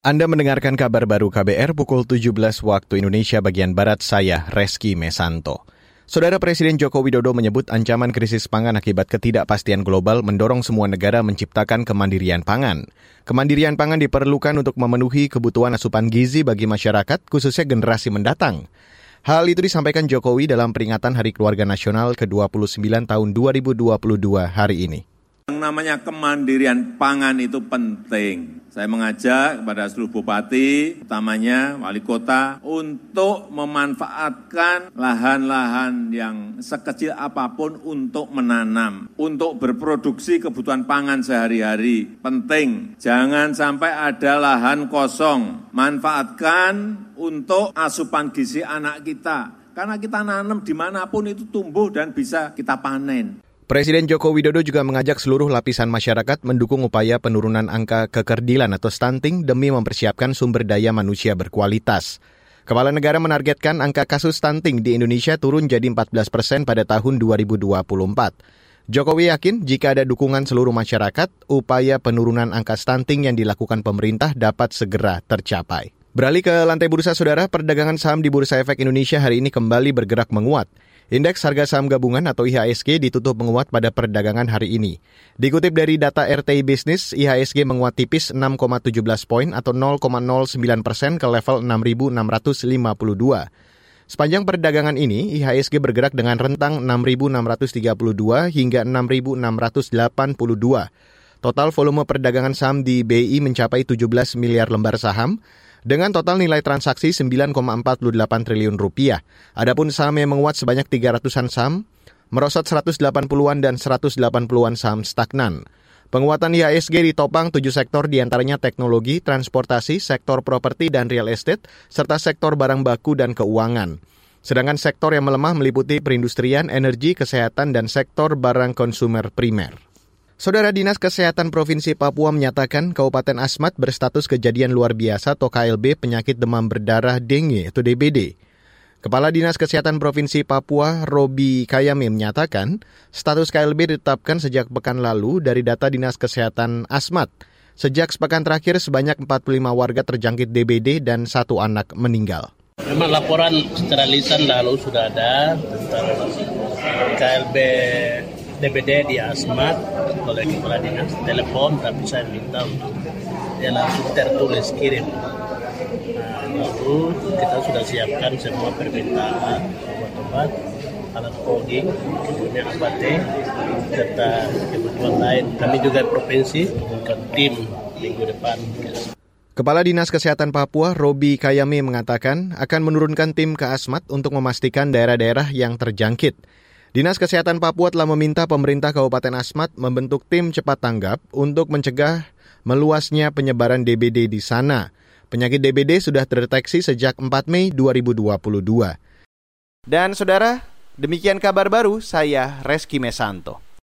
Anda mendengarkan kabar baru KBR pukul 17 waktu Indonesia bagian Barat saya, Reski Mesanto. Saudara Presiden Joko Widodo menyebut ancaman krisis pangan akibat ketidakpastian global mendorong semua negara menciptakan kemandirian pangan. Kemandirian pangan diperlukan untuk memenuhi kebutuhan asupan gizi bagi masyarakat, khususnya generasi mendatang. Hal itu disampaikan Jokowi dalam peringatan Hari Keluarga Nasional ke-29 tahun 2022 hari ini. Yang namanya kemandirian pangan itu penting. Saya mengajak kepada seluruh bupati, utamanya wali kota, untuk memanfaatkan lahan-lahan yang sekecil apa pun untuk menanam, untuk berproduksi kebutuhan pangan sehari-hari. Penting, jangan sampai ada lahan kosong. Manfaatkan untuk asupan gizi anak kita. Karena kita nanam di mana pun itu tumbuh dan bisa kita panen. Presiden Joko Widodo juga mengajak seluruh lapisan masyarakat mendukung upaya penurunan angka kekerdilan atau stunting demi mempersiapkan sumber daya manusia berkualitas. Kepala negara menargetkan angka kasus stunting di Indonesia turun jadi 14 persen pada tahun 2024. Jokowi yakin jika ada dukungan seluruh masyarakat, upaya penurunan angka stunting yang dilakukan pemerintah dapat segera tercapai. Beralih ke lantai bursa saudara, perdagangan saham di Bursa Efek Indonesia hari ini kembali bergerak menguat. Indeks harga saham gabungan atau IHSG ditutup menguat pada perdagangan hari ini. Dikutip dari data RTI Business, IHSG menguat tipis 6,17 poin atau 0,09 persen ke level 6.652. Sepanjang perdagangan ini, IHSG bergerak dengan rentang 6.632 hingga 6.682. Total volume perdagangan saham di BI mencapai 17 miliar lembar saham, dengan total nilai transaksi 9,48 triliun rupiah. Adapun saham yang menguat sebanyak 300-an saham, merosot 180-an dan 180-an saham stagnan. Penguatan IHSG ditopang tujuh sektor di antaranya teknologi, transportasi, sektor properti dan real estate, serta sektor barang baku dan keuangan. Sedangkan sektor yang melemah meliputi perindustrian, energi, kesehatan, dan sektor barang konsumer primer. Saudara Dinas Kesehatan Provinsi Papua menyatakan Kabupaten Asmat berstatus kejadian luar biasa atau KLB penyakit demam berdarah dengue atau DBD. Kepala Dinas Kesehatan Provinsi Papua, Robi Kayame menyatakan, status KLB ditetapkan sejak pekan lalu dari data Dinas Kesehatan Asmat. Sejak sepekan terakhir, sebanyak 45 warga terjangkit DBD dan satu anak meninggal. Memang laporan secara lisan lalu sudah ada tentang KLB DBD di Asmat oleh kepala dinas telepon tapi saya minta untuk dia langsung tertulis kirim. Nah, lalu kita sudah siapkan semua permintaan obat-obat alat coding kemudian abate serta kebutuhan lain. Kami juga provinsi untuk tim minggu depan. Kepala Dinas Kesehatan Papua, Robi Kayami mengatakan akan menurunkan tim ke Asmat untuk memastikan daerah-daerah yang terjangkit. Dinas Kesehatan Papua telah meminta pemerintah Kabupaten Asmat membentuk tim cepat tanggap untuk mencegah meluasnya penyebaran DBD di sana. Penyakit DBD sudah terdeteksi sejak 4 Mei 2022. Dan saudara, demikian kabar baru saya Reski Mesanto.